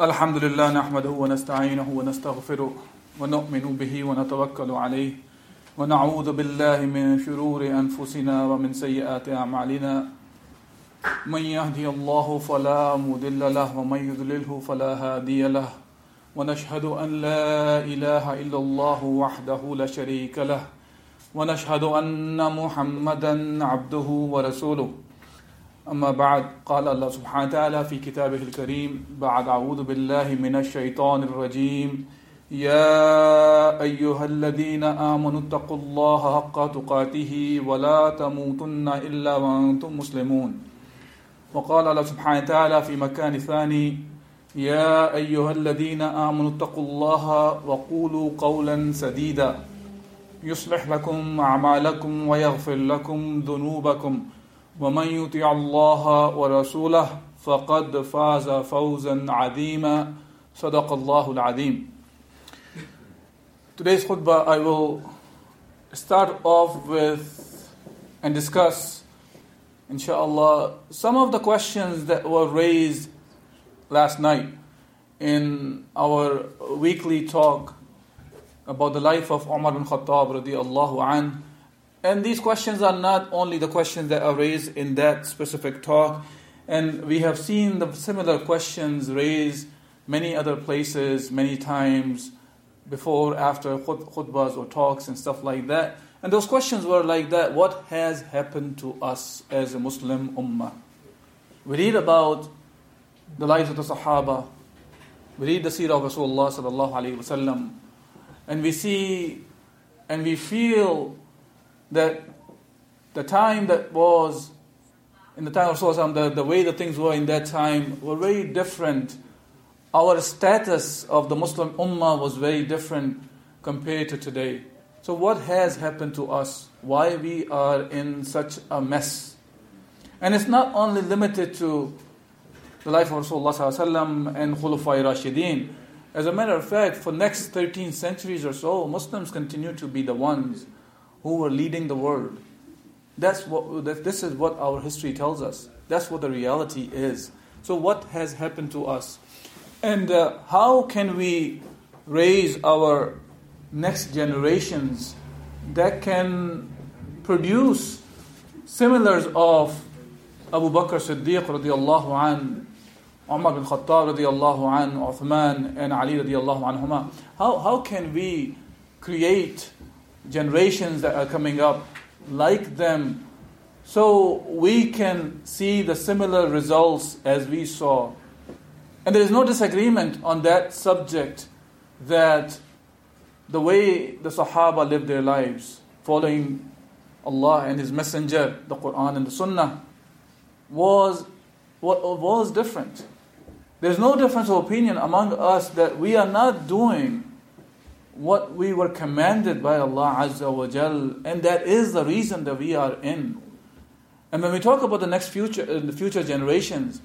الحمد لله نحمده ونستعينه ونستغفره ونؤمن به ونتوكل عليه ونعوذ بالله من شرور أنفسنا ومن سيئات أعمالنا. من يهدي الله فلا مضل له ومن يضلله فلا هادي له. ونشهد أن لا إله إلا الله وحده لا شريك له. ونشهد أن محمدا عبده ورسوله. أما بعد قال الله سبحانه وتعالى في كتابه الكريم بعد أعوذ بالله من الشيطان الرجيم. يا أيها الذين آمنوا اتقوا الله حق تقاته ولا تموتن إلا وأنتم مسلمون. وقال الله سبحانه وتعالى في مكان ثاني يا أيها الذين آمنوا اتقوا الله وقولوا قولا سديدا. يصلح لكم أعمالكم ويغفر لكم ذنوبكم. ومن يطع الله ورسوله فقد فاز فوزا عظيما صدق الله العظيم Today's khutbah I will start off with and discuss inshallah some of the questions that were raised last night in our weekly talk about the life of Umar bin Khattab radiallahu anhu and these questions are not only the questions that are raised in that specific talk, and we have seen the similar questions raised many other places, many times before, after khutbahs or talks and stuff like that. And those questions were like that What has happened to us as a Muslim ummah? We read about the lives of the Sahaba, we read the seerah of Rasulullah, and we see and we feel that the time that was in the time of Rasulullah, the, the way the things were in that time were very different. Our status of the Muslim Ummah was very different compared to today. So, what has happened to us? Why we are in such a mess? And it's not only limited to the life of Rasulullah and Khulafai Rashideen. As a matter of fact, for next 13 centuries or so, Muslims continue to be the ones who were leading the world. That's what, this is what our history tells us. That's what the reality is. So, what has happened to us? And uh, how can we raise our next generations that can produce similars of Abu Bakr Siddiq radiallahu an, Umar bin Khattab radiallahu an, Uthman and Ali radiallahu anhuma? How, how can we create generations that are coming up like them so we can see the similar results as we saw. And there is no disagreement on that subject that the way the Sahaba lived their lives, following Allah and His Messenger, the Quran and the Sunnah, was, was different. There's no difference of opinion among us that we are not doing what we were commanded by Allah Azza wa Jal, and that is the reason that we are in. And when we talk about the next future, uh, the future generations,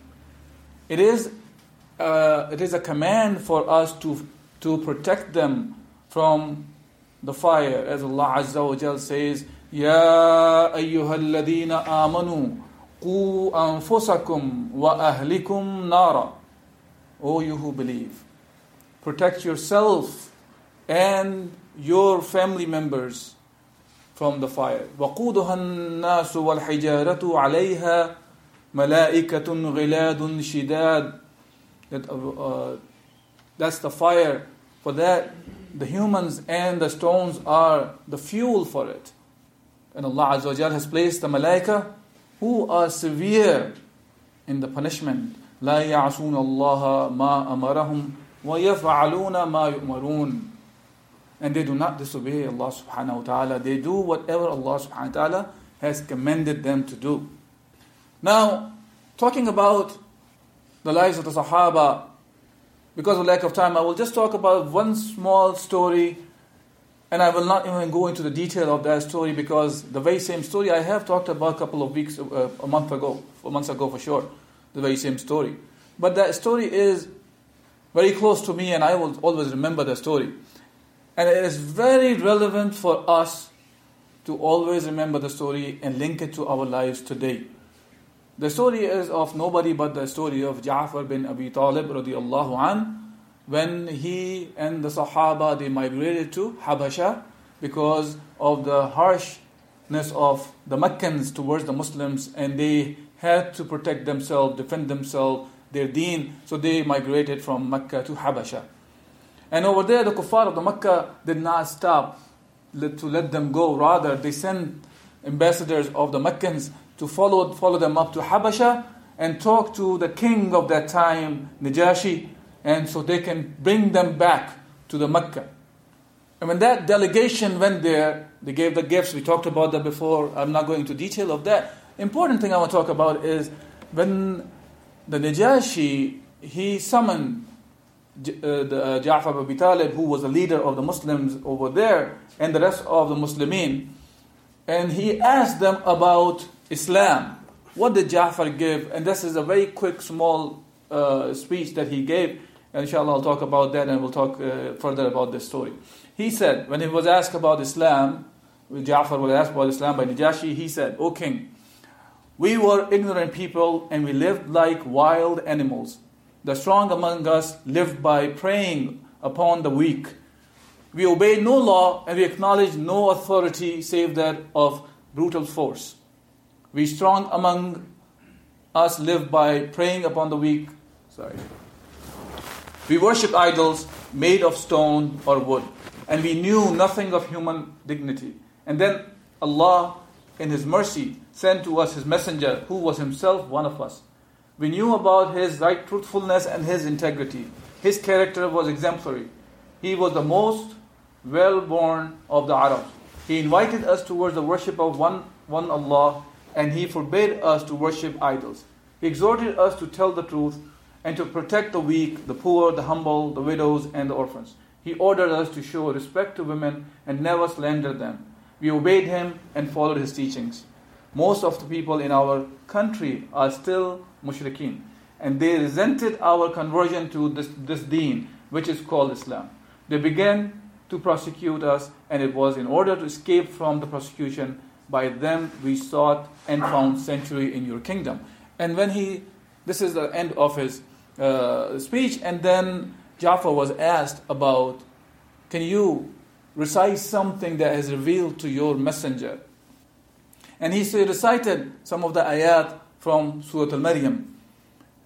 it is uh, it is a command for us to to protect them from the fire, as Allah Azza wa Jal says, "Ya ayyuhalladhina amanu qu anfusakum wa ahlikum nara." O you who believe, protect yourself and your family members from the fire. وقودها الناس والحجارة عليها ملائكة غلاد شداد that, uh, uh, that's the fire for that the humans and the stones are the fuel for it and Allah Azza wa has placed the malaika who are severe in the punishment لا يعصون الله ما أمرهم ويفعلون ما يؤمرون and they do not disobey Allah subhanahu wa ta'ala. They do whatever Allah subhanahu wa ta'ala has commanded them to do. Now, talking about the lives of the Sahaba, because of lack of time, I will just talk about one small story and I will not even go into the detail of that story because the very same story I have talked about a couple of weeks, uh, a month ago, four months ago for sure, the very same story. But that story is very close to me and I will always remember the story. And it is very relevant for us to always remember the story and link it to our lives today. The story is of nobody but the story of Ja'far bin Abi Talib radiallahu an, when he and the Sahaba they migrated to Habasha because of the harshness of the Meccans towards the Muslims and they had to protect themselves, defend themselves, their deen, so they migrated from Mecca to Habasha. And over there, the kuffar of the Mecca did not stop to let them go. Rather, they sent ambassadors of the Meccans to follow, follow them up to Habasha and talk to the king of that time, Najashi, and so they can bring them back to the Mecca. And when that delegation went there, they gave the gifts. We talked about that before. I'm not going into detail of that. Important thing I want to talk about is when the Najashi he summoned the uh, Ja'far Abi Talib, who was a leader of the Muslims over there, and the rest of the Muslimin, and he asked them about Islam. What did Ja'far give? And this is a very quick, small uh, speech that he gave. Inshallah, I'll talk about that and we'll talk uh, further about this story. He said, when he was asked about Islam, Ja'far was asked about Islam by Najashi, he said, O king, we were ignorant people and we lived like wild animals. The strong among us live by preying upon the weak. We obey no law and we acknowledge no authority save that of brutal force. We strong among us live by preying upon the weak. Sorry. We worship idols made of stone or wood, and we knew nothing of human dignity. And then Allah, in His mercy, sent to us His messenger, who was himself one of us. We knew about His right truthfulness and His integrity. His character was exemplary. He was the most well born of the Arabs. He invited us towards the worship of one, one Allah, and He forbade us to worship idols. He exhorted us to tell the truth and to protect the weak, the poor, the humble, the widows, and the orphans. He ordered us to show respect to women and never slander them. We obeyed him and followed his teachings. Most of the people in our country are still mushrikeen, and they resented our conversion to this, this deen, which is called Islam. They began to prosecute us, and it was in order to escape from the prosecution by them we sought and found sanctuary in your kingdom. And when he, this is the end of his uh, speech, and then Jafar was asked about, can you recite something that is revealed to your messenger? And he recited some of the ayat from Surah Al-Maryam.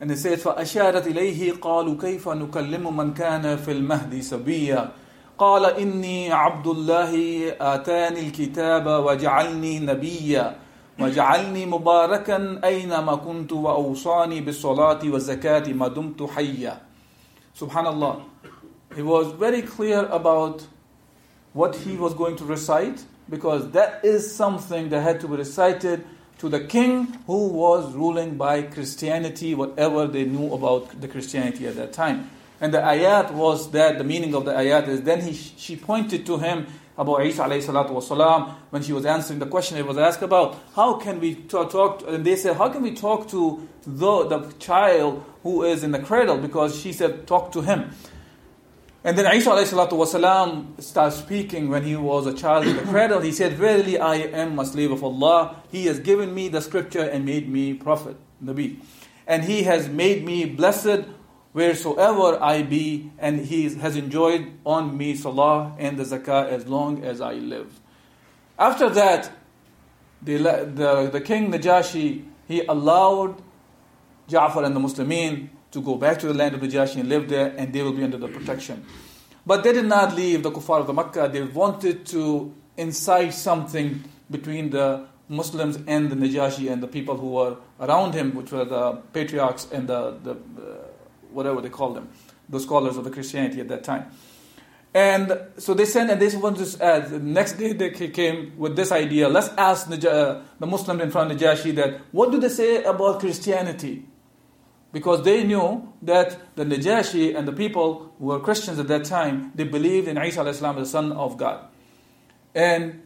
And he said, فأشارت إليه قالوا كيف نكلم من كان في المهد سبيا قال إني عبد الله آتاني الكتاب وجعلني نبيا وجعلني مباركا أينما كنت وأوصاني بالصلاة والزكاة ما دمت حيا Subhanallah. He was very clear about what he was going to recite because that is something that had to be recited to the king who was ruling by Christianity, whatever they knew about the Christianity at that time. And the ayat was that the meaning of the ayat is then he, she pointed to him about Isa alayhi salatu wasalam, when she was answering the question, it was asked about how can we talk, to, and they said, how can we talk to the, the child who is in the cradle? Because she said, talk to him. And then Isa wasalam started speaking when he was a child in the cradle. He said, Verily I am a slave of Allah. He has given me the scripture and made me prophet, Nabi. And he has made me blessed wheresoever I be, and he has enjoyed on me salah and the zakah as long as I live. After that, the, the, the king Najashi, he allowed Ja'far and the Muslimin to go back to the land of the Najashi and live there, and they will be under the protection. But they did not leave the kuffar of the Makkah. They wanted to incite something between the Muslims and the Najashi and the people who were around him, which were the patriarchs and the, the uh, whatever they call them, the scholars of the Christianity at that time. And so they sent, and they wanted to add. The next day they came with this idea: let's ask uh, the Muslims in front of Najashi that what do they say about Christianity? Because they knew that the Najashi and the people who were Christians at that time, they believed in Isa as the son of God. And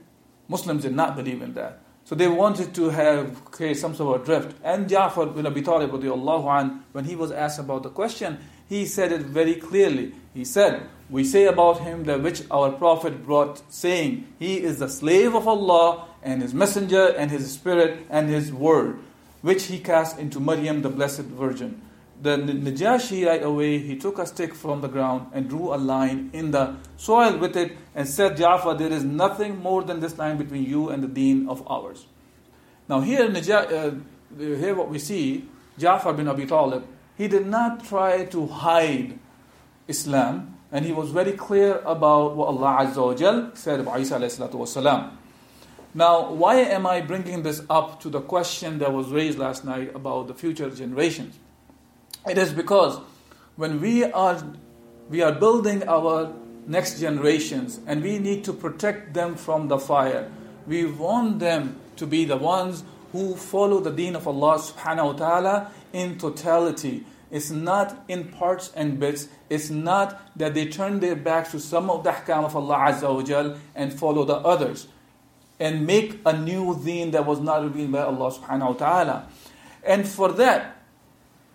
Muslims did not believe in that. So they wanted to have some sort of drift. And Ja'far bin Abi Talib, when he was asked about the question, he said it very clearly. He said, We say about him that which our Prophet brought, saying, He is the slave of Allah and His Messenger and His Spirit and His Word which he cast into Maryam, the Blessed Virgin. The Najashi right away, he took a stick from the ground and drew a line in the soil with it and said, Ja'far, there is nothing more than this line between you and the deen of ours. Now here, uh, here what we see, Ja'far bin Abi Talib, he did not try to hide Islam, and he was very clear about what Allah Azza wa Jal said about Isa. Now, why am I bringing this up to the question that was raised last night about the future generations? It is because when we are we are building our next generations and we need to protect them from the fire. We want them to be the ones who follow the deen of Allah subhanahu wa ta'ala in totality. It's not in parts and bits. It's not that they turn their backs to some of the ahkam of Allah Azza wa Jal and follow the others and make a new deen that was not revealed by Allah subhanahu wa ta'ala. And for that,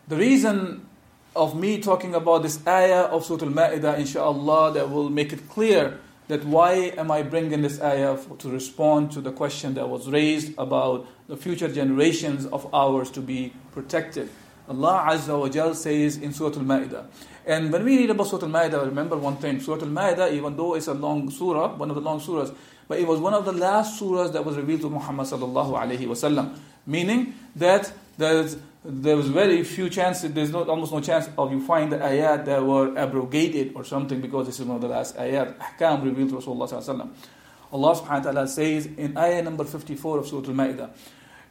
the reason of me talking about this ayah of Surah Al-Ma'idah, inshallah, that will make it clear that why am I bringing this ayah to respond to the question that was raised about the future generations of ours to be protected. Allah Azza wa Jal says in Surah Al-Ma'idah. And when we read about Surah Al-Ma'idah, remember one thing, Surah Al-Ma'idah, even though it's a long surah, one of the long surahs, but it was one of the last surahs that was revealed to Muhammad sallallahu alaihi wasallam. Meaning that there's there was very few chances, there's not, almost no chance of you find the ayat that were abrogated or something because this is one of the last ayat, ahkam revealed to Rasulullah sallallahu Allah subhanahu wa ta'ala says in ayah number 54 of Surah Al-Ma'idah,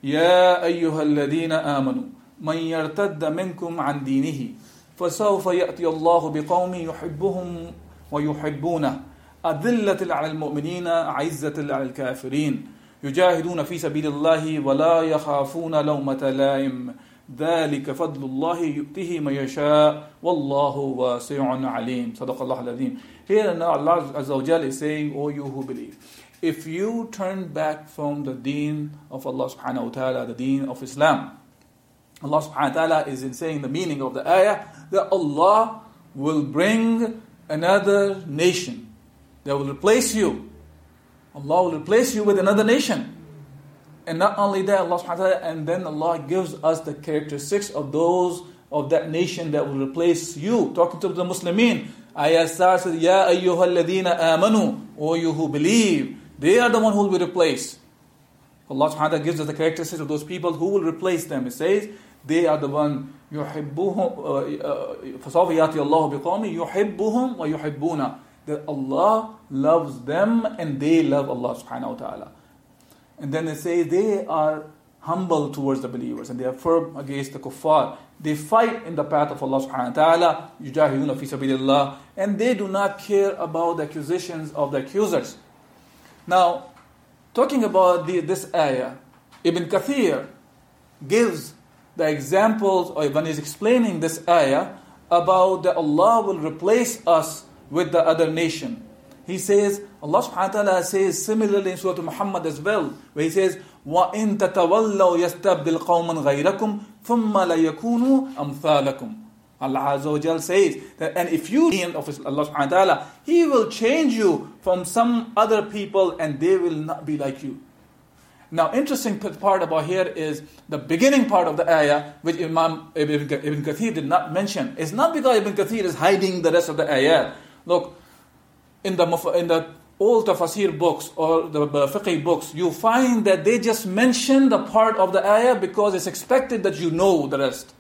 يا أيها الذين آمنوا من يرتد منكم عن دينه فسوف يأتي الله بقوم يحبهم ويحبونه أذلة على المؤمنين عزة على الكافرين يجاهدون في سبيل الله ولا يخافون لومة لائم ذلك فضل الله يؤتيه من يشاء والله واسع عليم صدق الله العظيم Here now Allah Azza wa Jal is saying, O you who believe, if you turn back from the deen of Allah subhanahu wa ta'ala, the deen of Islam, Allah subhanahu wa ta'ala is in saying the meaning of the ayah that Allah will bring another nation they will replace you. Allah will replace you with another nation. And not only that, Allah subhanahu wa ta'ala, and then Allah gives us the characteristics of those of that nation that will replace you. Talking to the Muslimin. Ayah starts with, Ya ayyuhal ladina amanu, O you who believe. They are the one who will be replaced. Allah subhanahu wa ta'ala gives us the characteristics of those people who will replace them. It says, they are the one يحبهم فسوف يأتي الله بقوم يحبهم ويحبون that Allah loves them and they love Allah subhanahu wa ta'ala. And then they say they are humble towards the believers and they are firm against the kuffar. They fight in the path of Allah subhanahu wa ta'ala, fi sabilillah, and they do not care about the accusations of the accusers. Now, talking about the, this ayah, Ibn Kathir gives the examples, or when he's explaining this ayah, about that Allah will replace us with the other nation. He says, Allah subhanahu wa ta'ala says similarly in Surah Muhammad as well, where He says, وَإِن تَتَوَلَّوْا يَسْتَبْدِلْ قَوْمًا غَيْرَكُمْ ثُمَّ لَيَكُونُوا أَمْثَالَكُمْ Allah Azza wa Jal says that, and if you of Allah subhanahu wa ta'ala, He will change you from some other people and they will not be like you. Now, interesting part about here is the beginning part of the ayah, which Imam Ibn Kathir did not mention. It's not because Ibn Kathir is hiding the rest of the ayah. Look, in the in the old tafsir books or the fiqh books, you find that they just mention the part of the ayah because it's expected that you know the rest.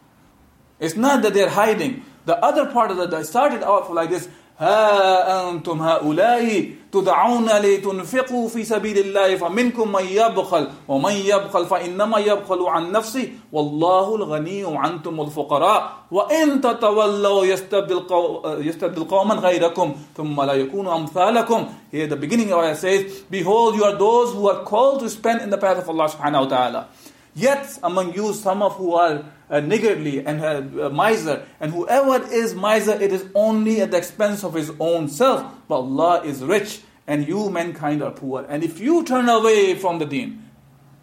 It's not that they're hiding. The other part of the ayah started off like this. ها أنتم هؤلاء تدعون لتنفقوا في سبيل الله فمنكم من يبخل ومن يبخل فإنما يبخل عن نفسه. والله الغني وأنتم الفقراء. وإن تتولوا يستبدل, يستبدل قوما غيركم ثم لا يكونوا أمثالكم. Here the beginning of it says Behold you are those who are called to spend in the path of Allah subhanahu wa ta'ala Yet among you some of who are uh, niggardly and uh, miser, and whoever is miser, it is only at the expense of his own self. But Allah is rich, and you mankind are poor. And if you turn away from the deen,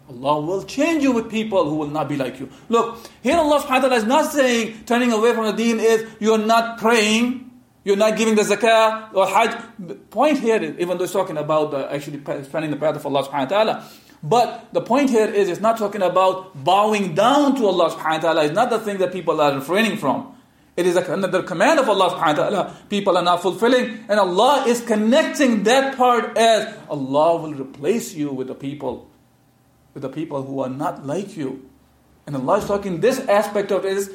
Allah will change you with people who will not be like you. Look, here Allah subhanahu wa ta'ala is not saying turning away from the deen is you're not praying, you're not giving the zakah or hajj. The point here is, even though it's talking about actually spending the path of Allah subhanahu wa ta'ala, but the point here is it's not talking about bowing down to Allah subhanahu wa ta'ala. It's not the thing that people are refraining from. It is another command of Allah subhanahu wa ta'ala. People are not fulfilling. And Allah is connecting that part as Allah will replace you with the people, with the people who are not like you. And Allah is talking this aspect of it is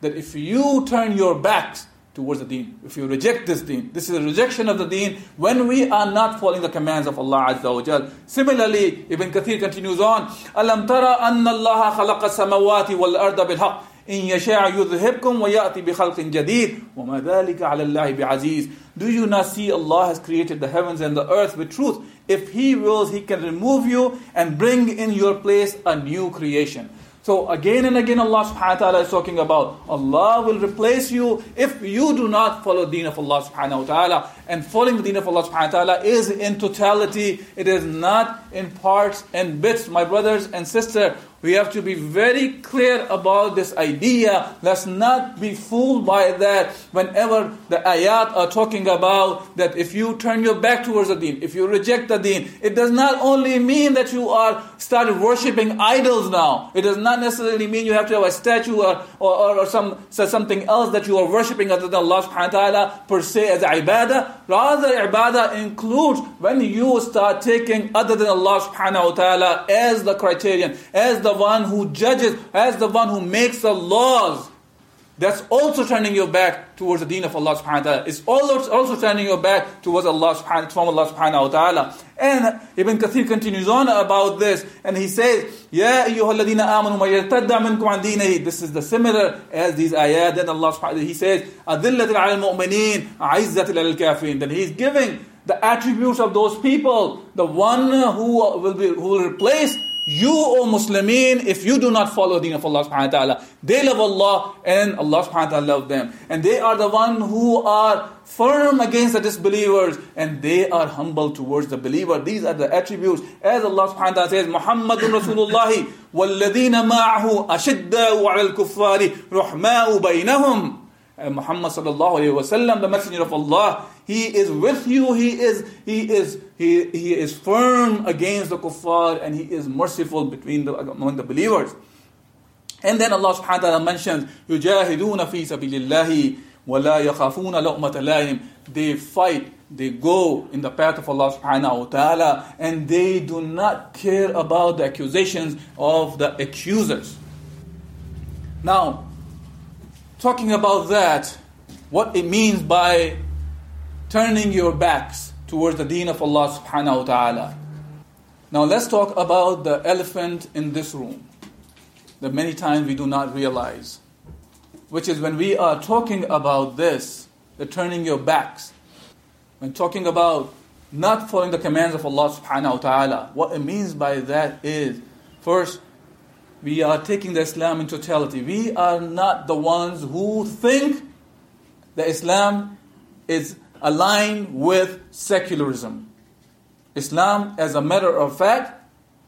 that if you turn your backs towards the deen. If you reject this deen, this is a rejection of the deen when we are not following the commands of Allah Azza wa Jal. Similarly, Ibn Kathir continues on, أَلَمْ تَرَ أَنَّ اللَّهَ خَلَقَ السَّمَوَاتِ وَالْأَرْضَ بِالْحَقِّ إن يشاء يذهبكم ويأتي بخلق جديد وما ذلك على الله بعزيز Do you not see Allah has created the heavens and the earth with truth? If He wills, He can remove you and bring in your place a new creation. So again and again Allah subhanahu wa ta'ala is talking about Allah will replace you if you do not follow the deen of Allah subhanahu wa ta'ala. And following the deen of Allah subhanahu wa ta'ala is in totality. It is not in parts and bits. My brothers and sisters, we have to be very clear about this idea. Let's not be fooled by that whenever the ayat are talking about that if you turn your back towards the deen, if you reject the deen, it does not only mean that you are started worshipping idols now. It does not necessarily mean you have to have a statue or, or, or some, something else that you are worshipping other than Allah subhanahu wa ta'ala per se as ibadah. Rather, ibadah includes when you start taking other than Allah subhanahu wa ta'ala as the criterion, as the the one who judges, as the one who makes the laws. That's also turning your back towards the deen of Allah subhanahu wa ta'ala. It's also turning your back towards Allah subhanahu, from Allah subhanahu wa ta'ala. And Ibn Kathir continues on about this and he says, Ya ayyuhalladina amanu ma minkum an deenahi. This is the similar as these ayat. Then Allah subhanahu wa ta'ala, he says, Adillatil al mu'mineen, a'izzatil al kafirin. Then he's giving the attributes of those people, the one who will, be, who will replace you, O Muslimin, if you do not follow the deen of Allah subhanahu wa ta'ala, they love Allah and Allah subhanahu wa ta'ala love them. And they are the one who are firm against the disbelievers and they are humble towards the believer. These are the attributes. As Allah subhanahu wa ta'ala says, Muhammadun Rasulullah والذين معه أشداء على الكفار رحماء بينهم Muhammad sallallahu alayhi wasallam, the messenger of Allah, he is with you, he is, he is, he, he is firm against the kuffar and he is merciful between the, among the believers. And then Allah subhanahu wa ta'ala mentions, يُجَاهِدُونَ فِي سَبِيلِ اللَّهِ وَلَا يَخَافُونَ لَؤْمَةَ لَائِمٍ They fight, they go in the path of Allah subhanahu wa ta'ala, and they do not care about the accusations of the accusers. Now, talking about that, what it means by turning your backs towards the deen of Allah subhanahu wa ta'ala. Now let's talk about the elephant in this room that many times we do not realize, which is when we are talking about this, the turning your backs, when talking about not following the commands of Allah subhanahu wa ta'ala, what it means by that is first we are taking the Islam in totality. We are not the ones who think that Islam is aligned with secularism. Islam, as a matter of fact,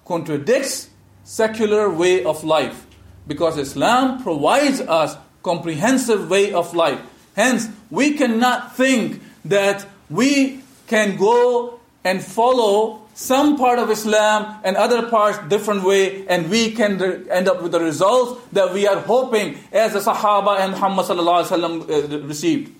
contradicts secular way of life because Islam provides us comprehensive way of life. Hence, we cannot think that we can go and follow some part of Islam and other parts different way, and we can re- end up with the results that we are hoping as the Sahaba and Muhammad sallallahu alaihi wasallam uh, received.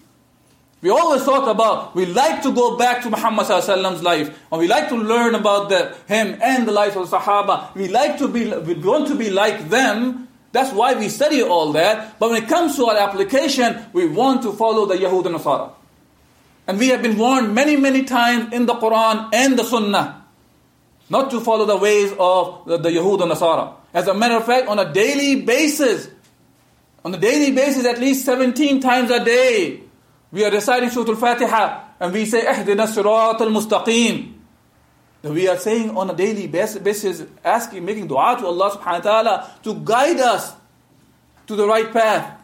We always talk about we like to go back to Muhammad sallallahu life, and we like to learn about the, him and the life of the Sahaba. We like to be, we want to be like them. That's why we study all that. But when it comes to our application, we want to follow the Yahud and Nasara. And we have been warned many, many times in the Quran and the Sunnah not to follow the ways of the, the Yahud and Nasara. As a matter of fact, on a daily basis, on a daily basis, at least 17 times a day, we are reciting Surah Al-Fatiha and we say, Ahdina Sirat al-Mustaqim. that we are saying on a daily basis, asking, making dua to Allah subhanahu wa ta'ala to guide us to the right path.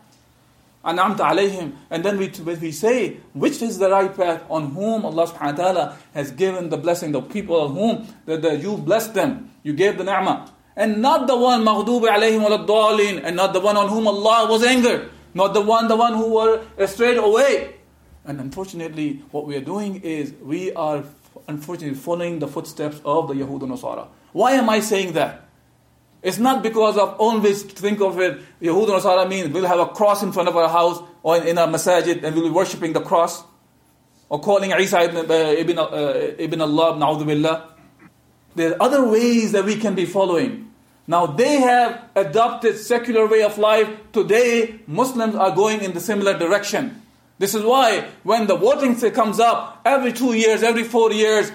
An'amta alayhim. And then we, we say, which is the right path, on whom Allah subhanahu wa ta'ala has given the blessing, the people on whom that, that you blessed them, you gave the ni'mah. And not the one, maghdubi alayhim wa and not the one on whom Allah was angered, not the one, the one who were strayed away. And unfortunately, what we are doing is we are unfortunately following the footsteps of the Yahud and Nasara. Why am I saying that? It's not because of always think of it, Yahud Nasara means we'll have a cross in front of our house or in our masajid and we'll be worshipping the cross or calling Isa ibn, uh, ibn, uh, ibn Allah, billah. There are other ways that we can be following. Now they have adopted secular way of life. Today, Muslims are going in the similar direction. This is why when the voting comes up, every two years, every four years,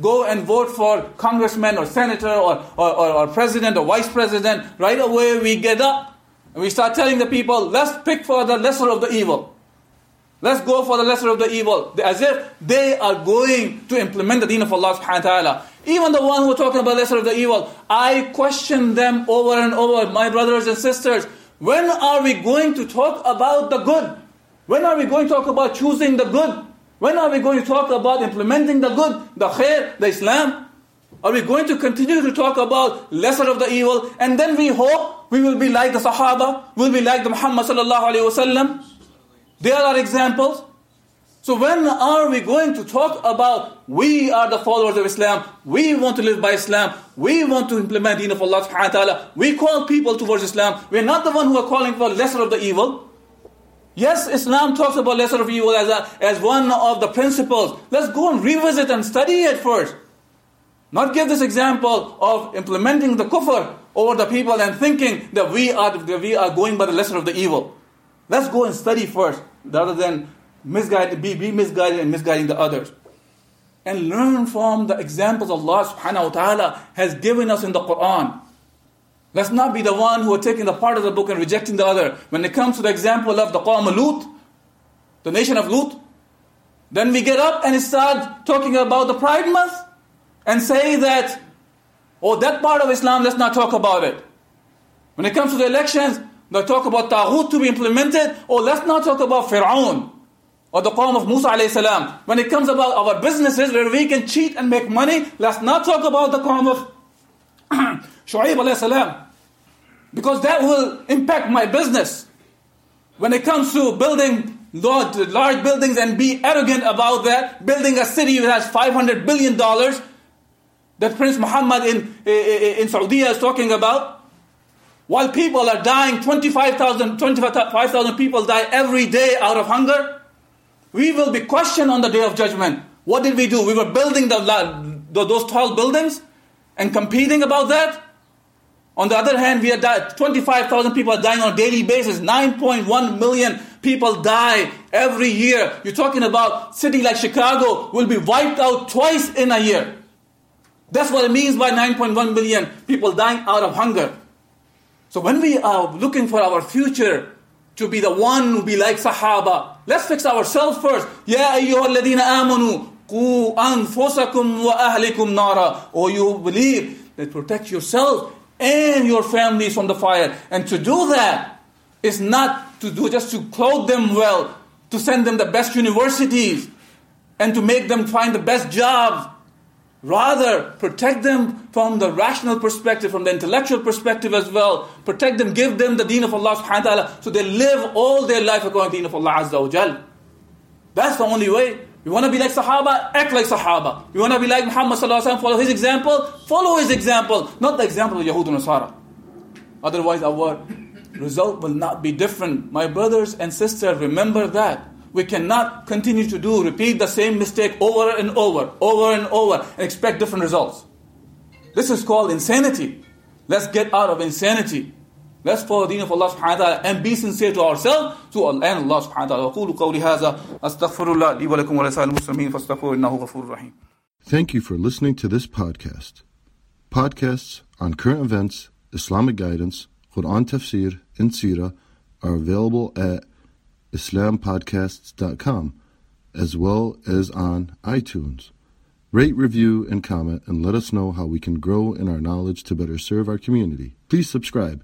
go and vote for congressman or senator or, or, or, or president or vice president. Right away we get up and we start telling the people, let's pick for the lesser of the evil. Let's go for the lesser of the evil. As if they are going to implement the deen of Allah subhanahu wa ta'ala. Even the one who are talking about lesser of the evil, I question them over and over, my brothers and sisters. When are we going to talk about the good? When are we going to talk about choosing the good? When are we going to talk about implementing the good, the khair, the Islam? Are we going to continue to talk about lesser of the evil and then we hope we will be like the Sahaba, we'll be like the Muhammad sallallahu alayhi wasallam? They are examples. So when are we going to talk about we are the followers of Islam, we want to live by Islam, we want to implement deen of Allah subhanahu wa ta'ala, we call people towards Islam, we're not the one who are calling for lesser of the evil. Yes, Islam talks about lesser of evil as, a, as one of the principles. Let's go and revisit and study it first. Not give this example of implementing the kufr over the people and thinking that we are, that we are going by the lesser of the evil. Let's go and study first, rather than misguide, be, be misguided and misguiding the others. And learn from the examples Allah subhanahu wa ta'ala has given us in the Quran. Let's not be the one who are taking the part of the book and rejecting the other. When it comes to the example of the Qawm Lut, the nation of Lut, then we get up and start talking about the Pride Month and say that, oh, that part of Islam, let's not talk about it. When it comes to the elections, they talk about Taghut to be implemented, or let's not talk about Fir'aun or the Qawm of Musa alayhi salam. When it comes about our businesses where we can cheat and make money, let's not talk about the Qawm of Shu'aib alayhi salam because that will impact my business. When it comes to building large, buildings and be arrogant about that, building a city that has 500 billion dollars that Prince Muhammad in, eh, eh, in Saudi is talking about, while people are dying, 25,000 25, people die every day out of hunger, we will be questioned on the day of judgment. What did we do? We were building the, those tall buildings and competing about that. On the other hand, we are di- 25,000 people are dying on a daily basis. 9.1 million people die every year. You're talking about city like Chicago will be wiped out twice in a year. That's what it means by 9.1 million people dying out of hunger. So when we are looking for our future to be the one who be like Sahaba, let's fix ourselves first. Ya ayyuhalladhina amanu qu anfusakum wa ahlikum nara. Or you believe that protect yourself and your families from the fire. And to do that is not to do just to clothe them well, to send them the best universities, and to make them find the best jobs. Rather, protect them from the rational perspective, from the intellectual perspective as well. Protect them, give them the deen of Allah subhanahu wa ta'ala, so they live all their life according to the deen of Allah azza wa jal. That's the only way. You want to be like Sahaba? Act like Sahaba. You want to be like Muhammad sallallahu follow his example? Follow his example, not the example of Yahud and Nasara. Otherwise, our result will not be different. My brothers and sisters, remember that. We cannot continue to do, repeat the same mistake over and over, over and over, and expect different results. This is called insanity. Let's get out of insanity. Let's follow the deen of Allah subhanahu wa ta'ala and be sincere to ourselves to Allah and Allah subhanahu wa ta'ala. وقولوا قولي هذا أستغفر الله لي ولكم ولسائر المسلمين فاستغفروه إنه غفور رحيم. Thank you for listening to this podcast. Podcasts on current events, Islamic guidance, Quran tafsir, and seerah are available at islampodcasts.com as well as on iTunes. Rate, review, and comment, and let us know how we can grow in our knowledge to better serve our community. Please subscribe.